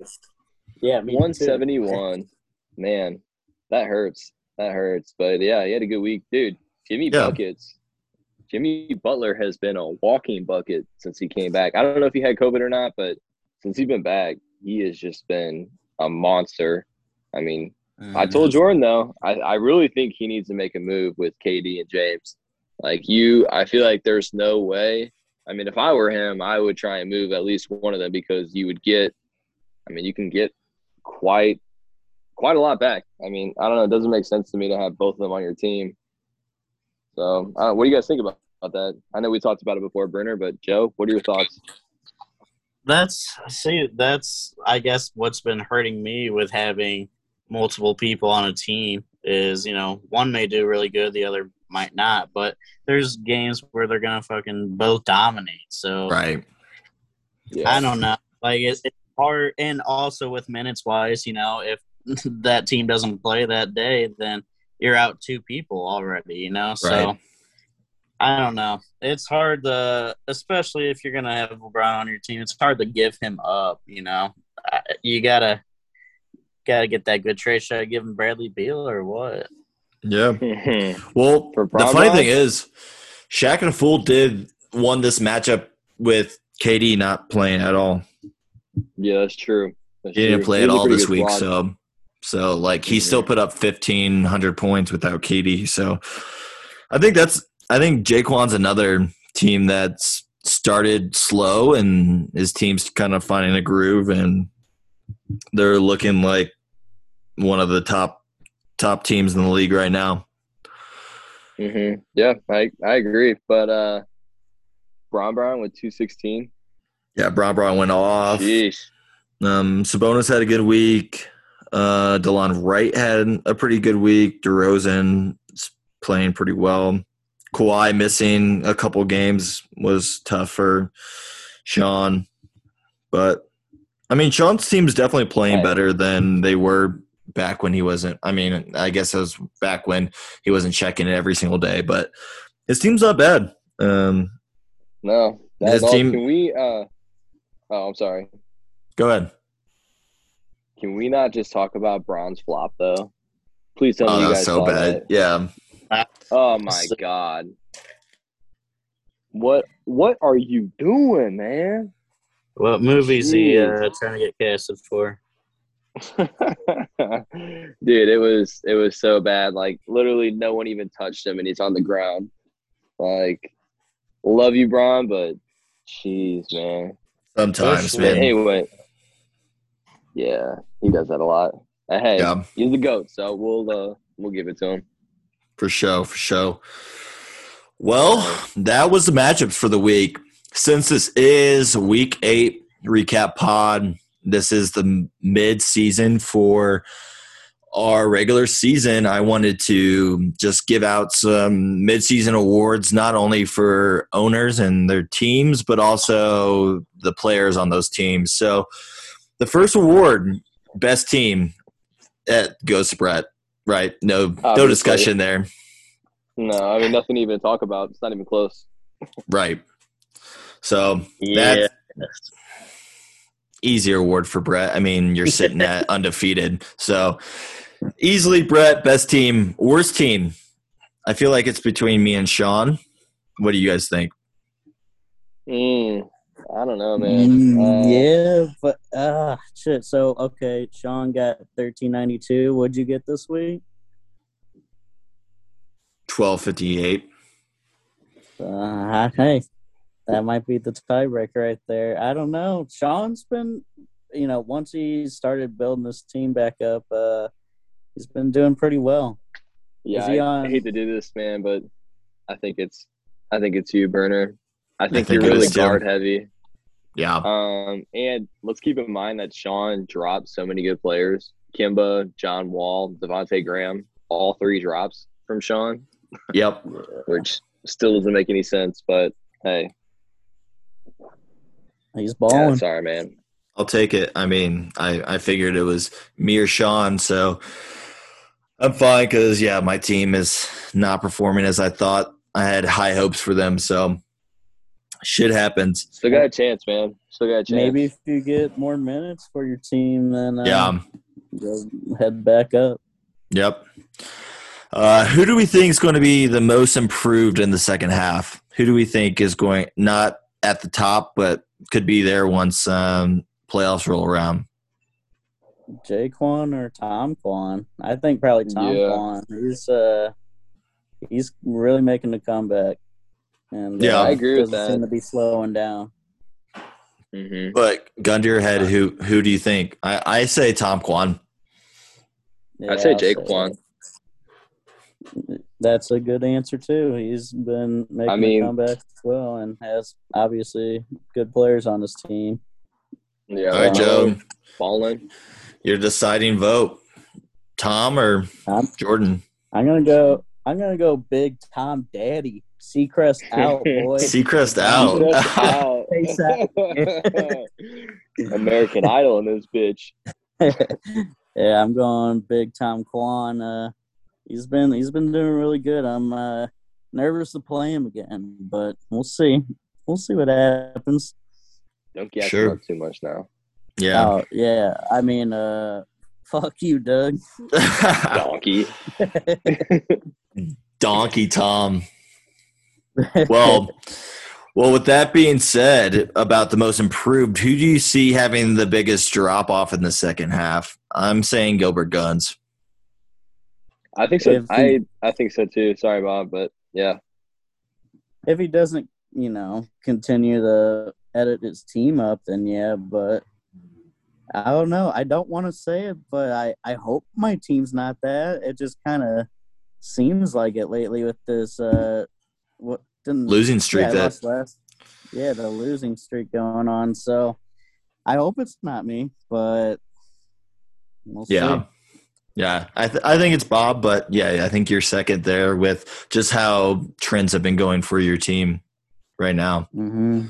Yeah, me too. 171. Man, that hurts. That hurts. But yeah, he had a good week. Dude, Jimmy Yeah. Buckets. Jimmy Butler has been a walking bucket since he came back. I don't know if he had COVID or not, but since he's been back, he has just been a monster. I mean, I Mm-hmm. told Jordan though, I, I really think he needs to make a move with KD and James. Like you, I feel like there's no way. I mean, if I were him, I would try and move at least one of them because you would get. I mean, you can get quite quite a lot back. I mean, I don't know. It doesn't make sense to me to have both of them on your team. So, uh, what do you guys think about, about that? I know we talked about it before, Brenner, but Joe, what are your thoughts? That's see, that's I guess what's been hurting me with having multiple people on a team is you know one may do really good, the other might not, but there's games where they're gonna fucking both dominate. So Right. Yeah, I don't know, like it, it's hard, and also with minutes wise, you know, if (laughs) that team doesn't play that day, then you're out two people already, you know. So Right. I don't know. It's hard to, especially if you're gonna have LeBron on your team. It's hard to give him up. You know, you gotta gotta get that good trade. Should I give him Bradley Beal or what? Yeah. (laughs) Well, the funny thing is, Shaq and Fool did won this matchup with KD not playing at all. yeah, that's true. That's He didn't true. play He at all this week, squad. so so like he Mhm. still put up fifteen hundred points without KD. So I think that's I think Jaquan's another team that's started slow and his team's kind of finding a groove and they're looking like one of the top top teams in the league right now. hmm Yeah, I I agree. But uh Bron Bron with two sixteen. Yeah, Bron Bron went off. Jeez. Um, Sabonis had a good week. Uh, Delon Wright had a pretty good week. DeRozan is playing pretty well. Kawhi missing a couple games was tough for Sean, but I mean, Sean's team's definitely playing better than they were back when he wasn't. I mean, I guess it was back when he wasn't checking it every single day, but his team's not bad. Um, No. That's His all. team- Can we uh oh I'm sorry. go ahead. Can we not just talk about Bron's flop though? Please tell me Oh, you that guys was so bad. that. Yeah. Oh my So- god. What what are you doing, man? What movies he uh, trying to get casted for? (laughs) Dude, it was it was so bad. Like literally no one even touched him and he's on the ground. Like love you, Bron, but jeez, man. Sometimes, man. Anyway. Yeah, he does that a lot. Uh, Hey, Yeah. he's the goat, so we'll uh we'll give it to him. For sure, for sure. Well, that was the matchups for the week. Since this is week eight recap pod, this is the mid season for our regular season. I wanted to just give out some mid season awards, not only for owners and their teams, but also the players on those teams. So the first award, best team, that goes to Brett. Right? No, no discussion there. No, I mean nothing even to talk about. It's not even close. Right. So Yeah, that's easier award for Brett. I mean, you're (laughs) sitting at undefeated. So easily Brett, best team, worst team. I feel like it's between me and Sean. What do you guys think? Mm, I don't know, man. Mm, Uh, yeah, but uh shit. So okay, Sean got thirteen ninety two. What'd you get this week? Twelve fifty eight. Uh, hey, that might be the tiebreaker right there. I don't know. Sean's been, you know, once he started building this team back up, uh, he's been doing pretty well. Yeah, he I, on- I hate to do this, man, but I think it's I think it's you, Burner. I think, think you're really is, too. guard heavy. Yeah. Um, and let's keep in mind that Sean dropped so many good players: Kemba, John Wall, Devonte Graham. All three drops from Sean, Yep. (laughs) which still doesn't make any sense. But hey, He's yeah, balling. sorry, man. I'll take it. I mean, I, I figured it was me or Sean, so I'm fine because, yeah, my team is not performing as I thought. I had high hopes for them, so shit happens. Still got a chance, man. Still got a chance. Maybe if you get more minutes for your team, then uh, Yeah. head back up. Yep. Uh, who do we think is going to be the most improved in the second half? Who do we think is going not at the top, but could be there once um, playoffs roll around? Jaquan or Tom Quan? I think probably Tom Yeah. Quan. He's uh, he's really making a comeback, and Yeah. uh, I agree with doesn't that. Seem to be slowing down. hmm But gun to your head, who who do you think? I, I say Tom Quan. I'd say I'll Jaquan. That. That's a good answer too. He's been making I mean- a comeback as well, and has obviously good players on his team. Yeah. All right, Joe, Falling. your deciding vote: Tom or Tom? Jordan? I'm gonna go. I'm gonna go big Tom Daddy. Seacrest out, (laughs) boy. Seacrest out. Just out. (laughs) (laughs) American Idol in this bitch. yeah, I'm going big Tom Quan. Uh, he's been he's been doing really good. I'm uh, nervous to play him again, but we'll see. We'll see what happens. Don't get Sure. too much now. yeah. Oh yeah, I mean, uh, fuck you, Doug. (laughs) Donkey. (laughs) Donkey Tom. (laughs) Well, well. With that being said, about the most improved, who do you see having the biggest drop off in the second half? I'm saying Gilbert Guns. I think so. If he- I I think so too. Sorry, Bob, but yeah. if he doesn't, you know, continue to edit his team up, then yeah, but I don't know. I don't want to say it, but I, I hope my team's not that. It just kind of seems like it lately with this uh what didn't Losing streak yeah, that lost last, yeah, the losing streak going on. So I hope it's not me, but we'll Yeah. see. Yeah, I th- I think it's Bob, but yeah, I think you're second there with just how trends have been going for your team right now. hmm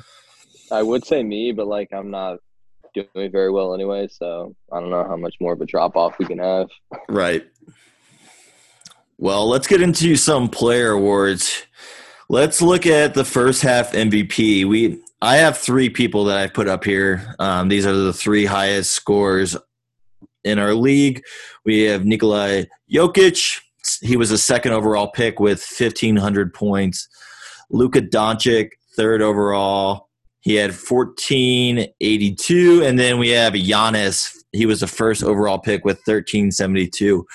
I would say me, but like I'm not doing very well anyway, so I don't know how much more of a drop off we can have. Right. Well, let's get into some player awards. Let's look at the first half MVP. We I have three people that I've put up here. Um, these are the three highest scores in our league. We have Nikolai Jokic. He was a second overall pick with 1,500 points. Luka Doncic, third overall. He had 1482. And then we have Giannis. He was the first overall pick with 1372.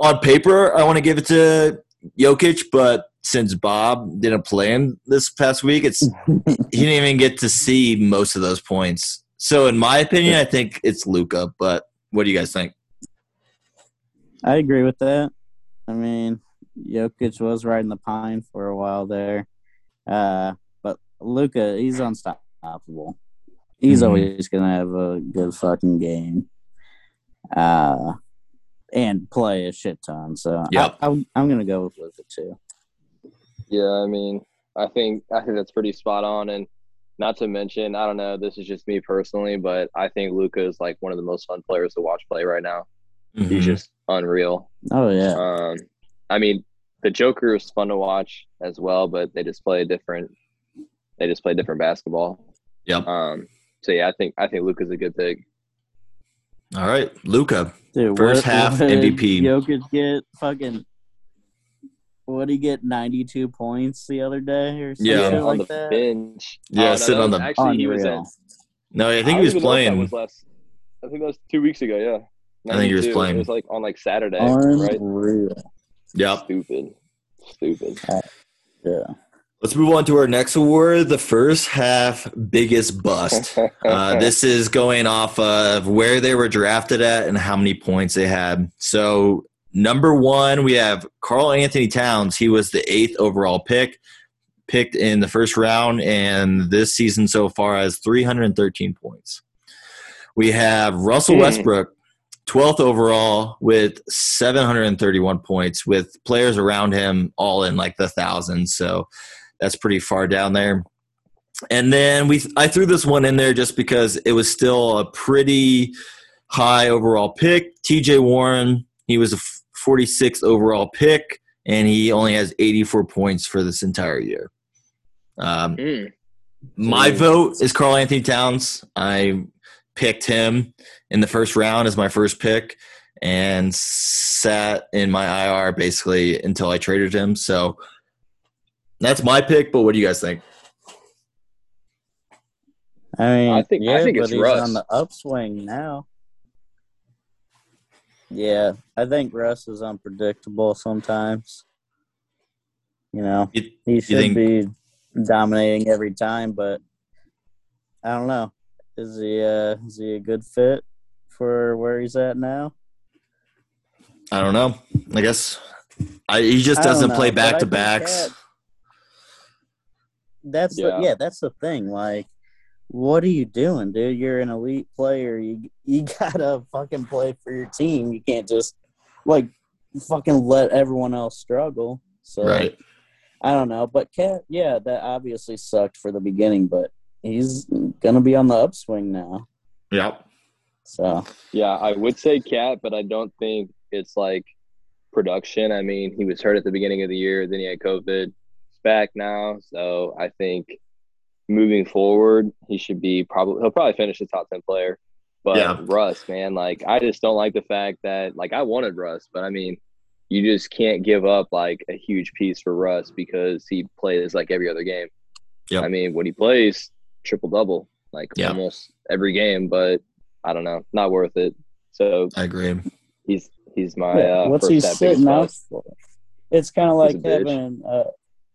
On paper, I want to give it to Jokic, but since Bob didn't play him this past week, it's (laughs) he didn't even get to see most of those points. So, in my opinion, I think it's Luka. But what do you guys think? I agree with that. I mean, Jokic was riding the pine for a while there, uh, but Luka, he's unstoppable. He's Mhm. always gonna have a good fucking game, uh, and play a shit ton. So Yep. I, I'm, I'm gonna go with Luka too. Yeah, I mean, I think I think that's pretty spot on, and not to mention, I don't know, this is just me personally, but I think Luka is like one of the most fun players to watch play right now. Mhm. He's just unreal. Oh yeah, Um, I mean, the Joker is fun to watch as well, but they just play different. They just play different basketball. Yep. Um, so yeah, I think I think Luka's a good pick. All right, Luka. dude. first what, half what MVP. Jokic get fucking. What did he get? Ninety-two points the other day, or something Yeah. on like the that. bench. Yeah, Oh, no, sitting that on the- Actually, he was Unreal. in. No, I think don't he was even that playing. was last- I think that was two weeks ago. Yeah, I think he was playing. It was like on like Saturday, right? Unreal. Yep. Stupid, stupid. Yeah. Let's move on to our next award, the first half biggest bust. (laughs) Uh, this is going off of where they were drafted at and how many points they had. So, number one, we have Karl-Anthony Towns. He was the eighth overall pick. picked in the first round, and this season so far has 313 points. We have Russell Hmm. Westbrook, 12th overall with 731 points, with players around him all in like the thousands. So that's pretty far down there. And then we, I threw this one in there just because it was still a pretty high overall pick. TJ Warren, he was a 46th overall pick, and he only has 84 points for this entire year. Um, Mm. my Mm. vote is Karl-Anthony Towns. I picked him in the first round as my first pick and sat in my IR basically until I traded him. So that's my pick, but what do you guys think? I mean, I think- I think it's he's Russ. on the upswing now. Yeah, I think Russ is unpredictable sometimes. You know, You- he should think- be dominating every time, but I don't know. Is he uh is he a good fit for where he's at now? I don't know. I guess I, he just doesn't know, play back to backs. KAT- That's Yeah. the yeah, that's the thing. Like, what are you doing, dude? You're an elite player. You you (laughs) gotta fucking play for your team. You can't just like fucking let everyone else struggle. So Right. I don't know, but KAT, yeah, that obviously sucked for the beginning, but he's gonna be on the upswing now. Yep. So Yeah, I would say KAT, but I don't think it's like production. I mean, he was hurt at the beginning of the year, then he had COVID. He's back now, so I think moving forward, he should be probably he'll probably finish the top ten player. But Yeah. Russ, man, like I just don't like the fact that like I wanted Russ, but I mean, you just can't give up like a huge piece for Russ because he plays like every other game. Yeah. I mean, when he plays triple double, like Yeah. almost every game, but I don't know, not worth it. So I agree. he's he's my uh, what's first he sitting out for? It's kind of like having, uh,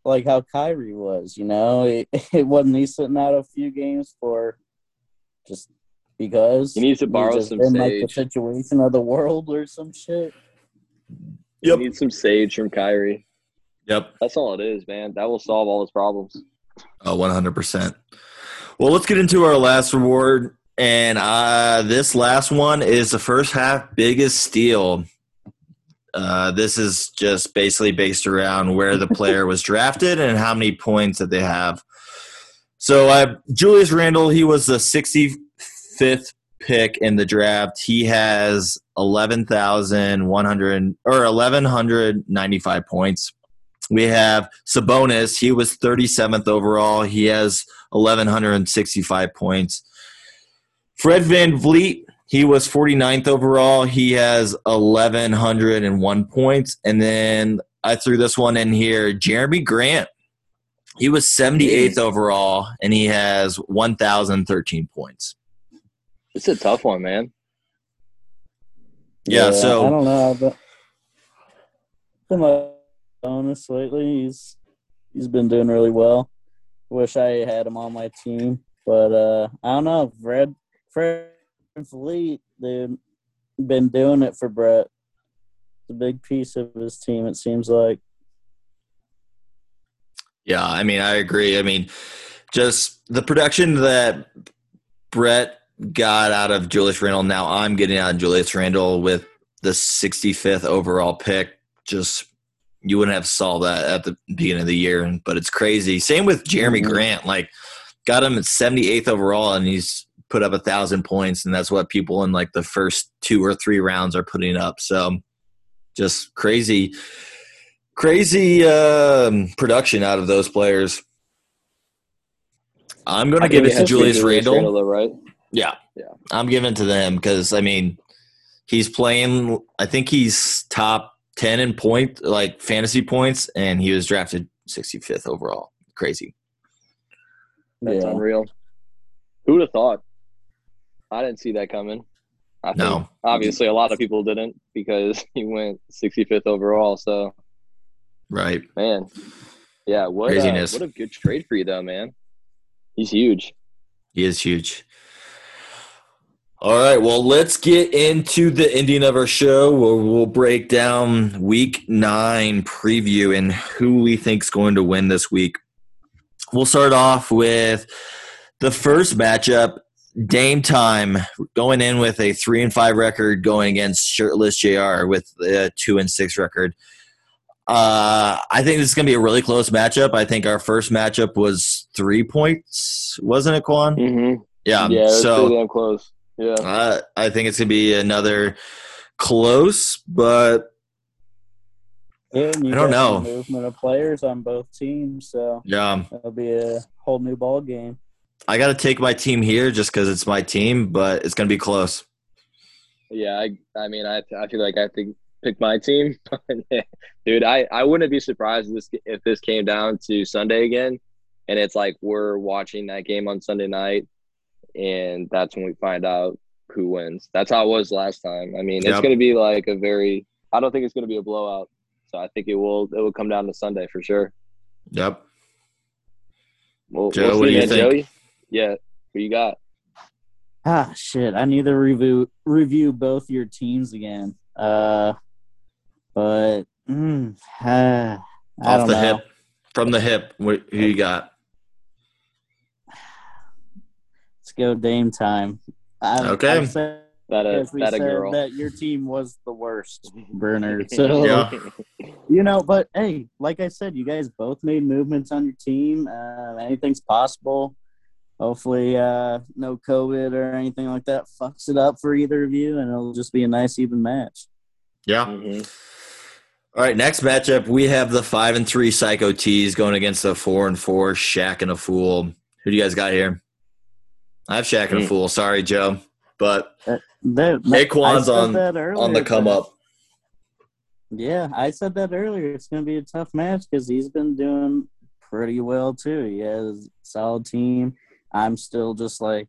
like how Kyrie was. You know, it, (laughs) it wasn't he sitting out a few games for just because He needs to borrow just some didn't like the situation of the world or some shit. He Yep. needs some sage from Kyrie. Yep. That's all it is, man. That will solve all his problems. Oh, 100%. Well, let's get into our last reward. And uh, this last one is the first half biggest steal. Uh, this is just basically based around where the player was drafted and how many points that they have. So, uh, Julius Randle, he was the 65th pick in the draft. He has 11,100 or 1,195 points. We have Sabonis. He was 37th overall. He has 1,165 points. Fred VanVleet, he was 49th overall. He has 1,101 points. And then I threw this one in here Jerami Grant. He was 78th overall, and he has 1,013 points. It's a tough one, man. Yeah, so- I don't know, but been like bonus lately. He's he's been doing really well. Wish I had him on my team, but uh I don't know. Fred Fred Fleet, dude, been doing it for Brett. It's a big piece of his team. It seems like. Yeah, I mean, I agree. I mean, just the production that Brett got out of Julius Randle. Now I'm getting out of Julius Randle with the 65th overall pick. Just you wouldn't have saw that at the beginning of the year, but it's crazy. Same with Jerami Mhm. Grant. Like, got him at 78th overall, and he's put up a thousand points, and that's what people in like the first two or three rounds are putting up. So, just crazy, crazy um, production out of those players. I'm going to give it to has be Julius Randle. though, right? Yeah. Yeah. I'm giving it to them because I mean he's playing I think he's top ten in point like fantasy points and he was drafted sixty fifth overall. Crazy. That's yeah. unreal. Who would have thought? I didn't see that coming. I think No. obviously a lot of people didn't because (laughs) he went 65th overall. So Right. man, yeah, what uh, what a good trade for you though, man. He's huge. He is huge. All right, well, let's get into the ending of our show where we'll break down week nine preview and who we think's going to win this week. we'll start off with the first matchup. Dame time going in with a three and five record, going against shirtless Jr. with a two and six record. Uh, I think this is going to be a really close matchup. I think our first matchup was three points, wasn't it, Quan? Mm-hmm. Yeah. yeah, so pretty damn close. Yeah. uh, I think it's going to be another close, but Yeah, and you I don't know. Movement of players on both teams, so yeah, it'll be a whole new ball game. I got to take my team here just because it's my team, but it's going to be close. Yeah, I, I mean, I, I feel like I have to pick my team, (laughs) dude. I, I wouldn't be surprised if this if this came down to Sunday again, and it's like we're watching that game on Sunday night, and that's when we find out who wins. That's how it was last time. I mean, it's going to be like a very. I don't think it's going to be a blowout, so I think it will. It will come down to Sunday for sure. Yep. We'll, Joe, we'll what do you think? Joey? Yeah, who you got? Ah, shit! I need to review review both your teams again. Uh, but mm, (sighs) I Off don't the know. hip, from the hip. Who you got? Let's go Dame time. I, Okay. I've said, That a we that a said girl. that your team was the worst, (laughs) Burner. So Yeah. you know, but hey, like I said, you guys both made movements on your team. Uh, anything's possible. Hopefully, uh, no COVID or anything like that fucks it up for either of you, and it'll just be a nice even match. Yeah. Mhm. All right, next matchup we have the five and three Psycho Tees going against the four and four Shaq and a Fool. Who do you guys got here? I have Shaq and a Hmm. Fool. Sorry, Joe, but That, Naquan's on- that on the come up. Yeah, I said that earlier. It's going to be a tough match because he's been doing pretty well too. He has a solid team. I'm still just like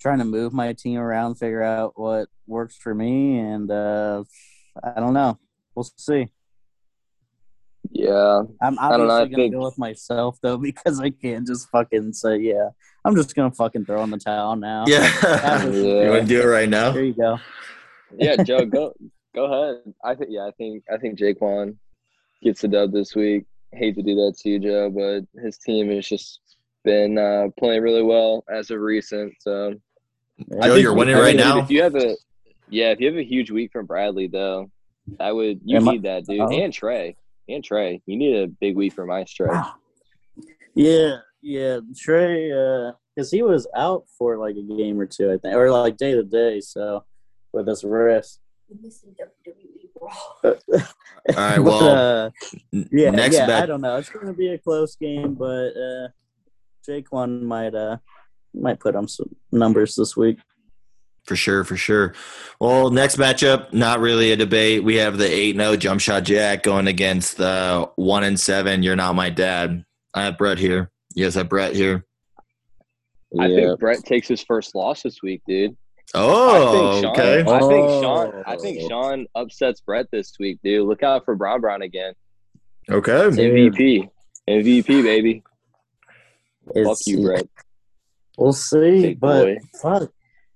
trying to move my team around, figure out what works for me, and uh, I don't know. We'll see. Yeah, I'm I don't know, I obviously gonna think- go with myself though (laughs) because I can't just fucking say yeah. I'm just gonna fucking throw in the towel now. Yeah. was- (laughs) you Yeah. want to do it right now? There you go. yeah, Joe, (laughs) go go ahead. I think yeah, I think I think Jaquan gets the dub this week. Hate to do that to you, Joe, but his team is just been uh, playing really well as of recent. So I Joe, think you're winning right now. If you have a yeah, if you have a huge week from Bradley though, I would you Am I- need that dude Oh. and Trey and Trey. You need a big week from Ice Trey. Yeah, yeah. Trey, because he was out for like a game or two, I think, or like day to day. So with his wrist. All right, (laughs) But, well, uh, n- yeah, next yeah. I don't know. It's going to be a close game, but uh, Jaquan might uh might put on some numbers this week. For sure, for sure. Well, next matchup, not really a debate. We have the 8 0 jump shot jack going against the 1 and 7. You're not my dad. I have Brett here. Yes, I have Brett here. I Yeah. think Brett takes his first loss this week, dude. Oh, I think Sean, okay. I think Sean. I Oh. think Sean upsets Brett this week, dude. Look out for Bron Bron again. Okay. MVP, MVP, baby. Fuck you, Brett. We'll see, Big but boy. fuck,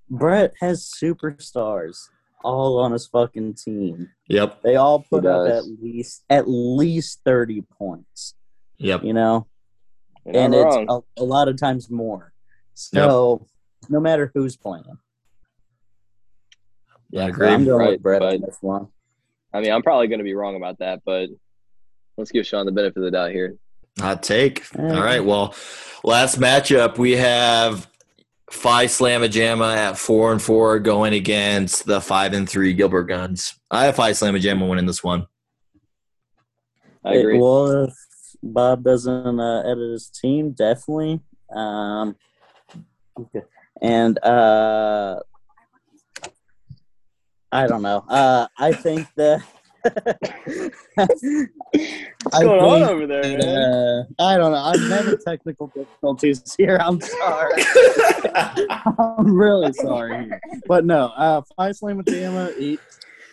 Brett has superstars all on his fucking team. Yep. They all put up at least at least thirty points. Yep. You know, You're and it's a, a lot of times more. So no matter who's playing, I So agree. I'm going Right, with Brett but- on this one. I mean, I'm probably going to be wrong about that, but let's give Sean the benefit of the doubt here. Hot take. Yeah. All right. Well, last matchup we have Phi Slamma Jamma at four and four going against the five and three Gilbert Guns. I have Phi Slamma Jamma winning this one. I agree. Well, if Bob doesn't uh, edit his team, definitely. Um, okay. And uh, I don't know. Uh, I think that. (laughs) What's I going on over there, man? Uh, I don't know. I'm having (laughs) technical difficulties here. I'm sorry. (laughs) I'm really sorry. But no, uh, Phi Slamma Jamma, he,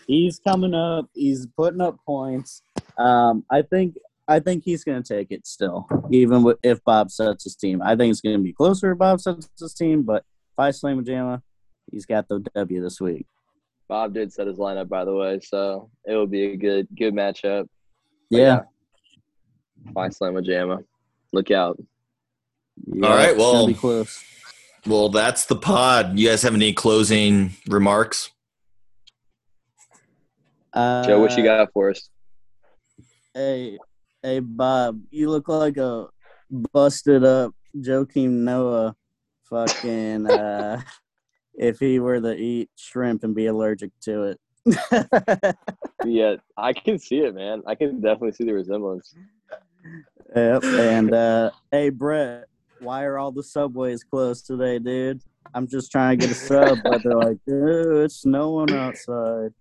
he's coming up. He's putting up points. Um, I think I think he's going to take it still, even with, if Bob sets his team. I think it's going to be closer if Bob sets his team, but Phi Slamma Jamma, he's got the W this week. Bob did set his lineup, by the way, so it will be a good good matchup. But Yeah. Fine slam with Jamma. Look out. Yeah, All right, well- be close. Well, that's the pod. You guys have any closing remarks? Uh, Joe, what you got for us? Hey, hey, Bob, you look like a busted up Joakim Noah. Fucking, uh, (laughs) if he were to eat shrimp and be allergic to it. (laughs) Yeah, I can see it, man. I can definitely see the resemblance. Yep. And uh, hey, Brett, why are all the subways closed today, dude? I'm just trying to get a sub, but they're like, (laughs) "Dude, it's snowing outside.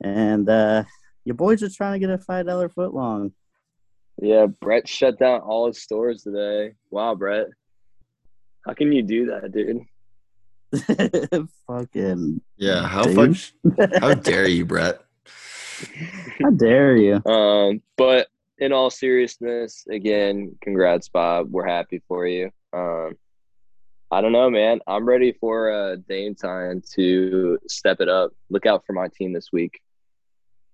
And uh, your boys are trying to get a five dollar foot long. Yeah, Brett shut down all his stores today. Wow, Brett. How can you do that, dude? (laughs) Fucking, Yeah. How Dude. fuck, (laughs) How dare you, Brett? how dare you? Um, but in all seriousness, again, congrats, Bob. We're happy for you. Um, I don't know, man. I'm ready for uh, Dame time to step it up. Look out for my team this week.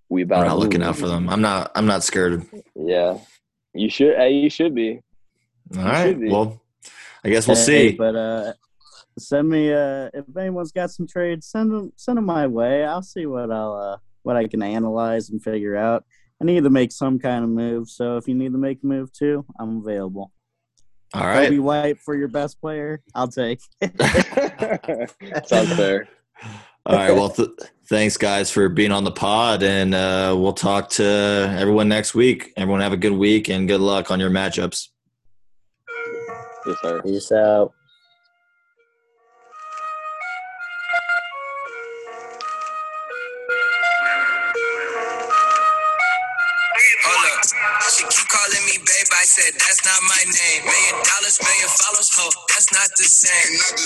We I'm about not looking out for them. I'm not. I'm not scared. Yeah, you should. Hey, you should be. All right. should be. Well, I guess we'll Hey, see. But uh, send me uh, if anyone's got some trades, send them send them my way. I'll see what I'll uh, what I can analyze and figure out. I need to make some kind of move. So if you need to make a move too, I'm available. All right, Coby. White for your best player, I'll take. (laughs) Sounds fair. All right. Well, th- thanks, guys, for being on the pod, and uh, we'll talk to everyone next week. Everyone have a good week and good luck on your matchups. Yes, sir. Peace out. Not the same.